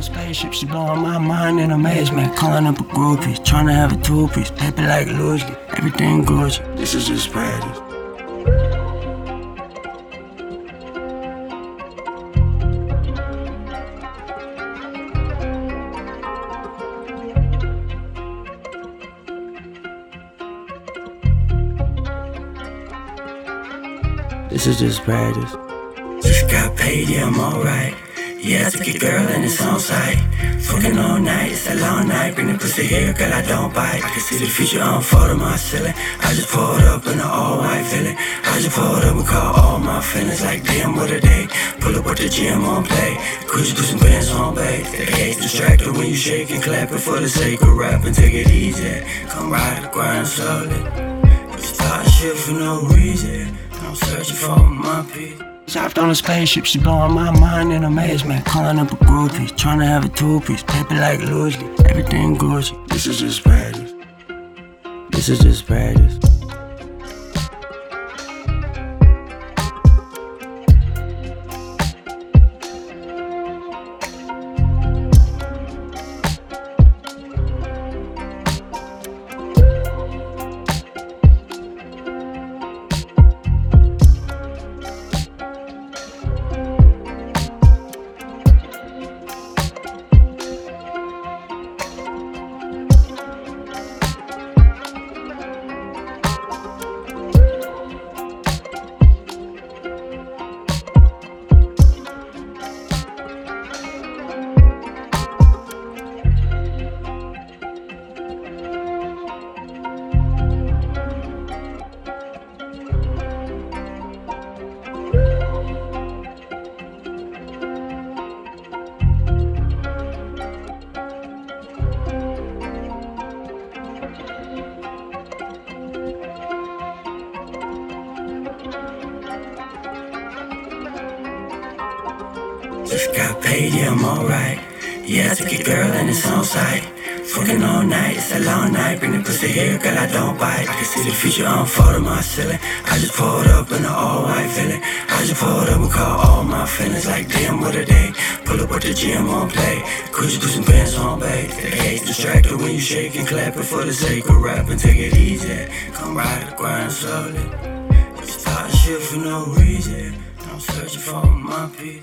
a spaceship, she blowing my mind in amazement. Calling up a groupie, trying to have a two piece, paper like Louis, everything Gucci. This is just practice. This is just practice. Just got paid, yeah, I'm alright. Yeah, I took your girl and it's on site. Fucking all night, it's a long night. Bring the pussy here, girl, I don't bite. I can see the future unfold on my ceiling. I just pulled up in an all white feeling. I just pulled up and caught all my feelings like damn, what a day. Pull up with the gym on play. Cruise put some bands on bay. The case distracted when you shake and clap it for the sake of rapping. Take it easy. Come ride the grind slowly. Start shit for no reason. I'm searching for my peace. Hopped on a spaceship, she blowing my mind in amazement. Calling up a groupie, trying to have a two piece, paper like Louis, everything Gucci. This is just practice. This is just practice. Just got paid, yeah, I'm alright. Yeah, I took your girl and it's on site. Fucking all night, it's a long night. Bring the pussy here, girl, I don't bite. I can see the future unfold on my ceiling. I just pulled up in an all white feeling. I just pulled up and caught all my feelings like damn, what a day. Pull up at the gym on play. Could you do some pants on bay. The case distracted when you shake and clap it for the sake of rapping. Take it easy. Come ride the grind slowly. You start shit for no reason. I'm searching for my peace.